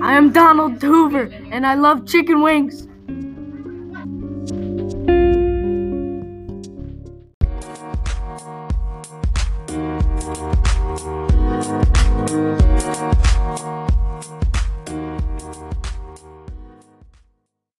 I am Donald Hoover, and I love chicken wings.